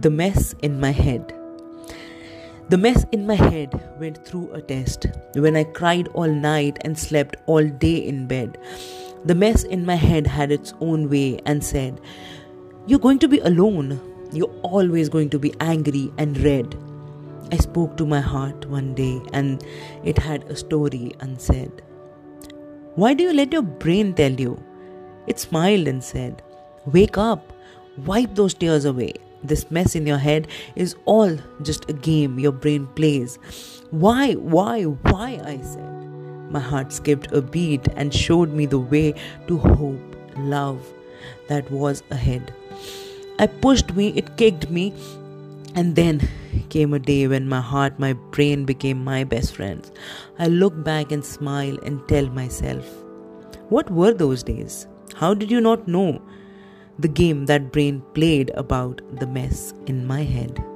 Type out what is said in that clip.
The mess in my head. The mess in my head went through a test when I cried all night and slept all day in bed. The mess in my head had its own way and said, You're going to be alone. You're always going to be angry and red. I spoke to my heart one day and it had a story unsaid. Why do you let your brain tell you? It smiled and said, Wake up, wipe those tears away. This mess in your head is all just a game your brain plays. Why, why, why? I said. My heart skipped a beat and showed me the way to hope, love that was ahead. I pushed me, it kicked me, and then came a day when my heart, my brain became my best friends. I look back and smile and tell myself, What were those days? How did you not know? The game that brain played about the mess in my head.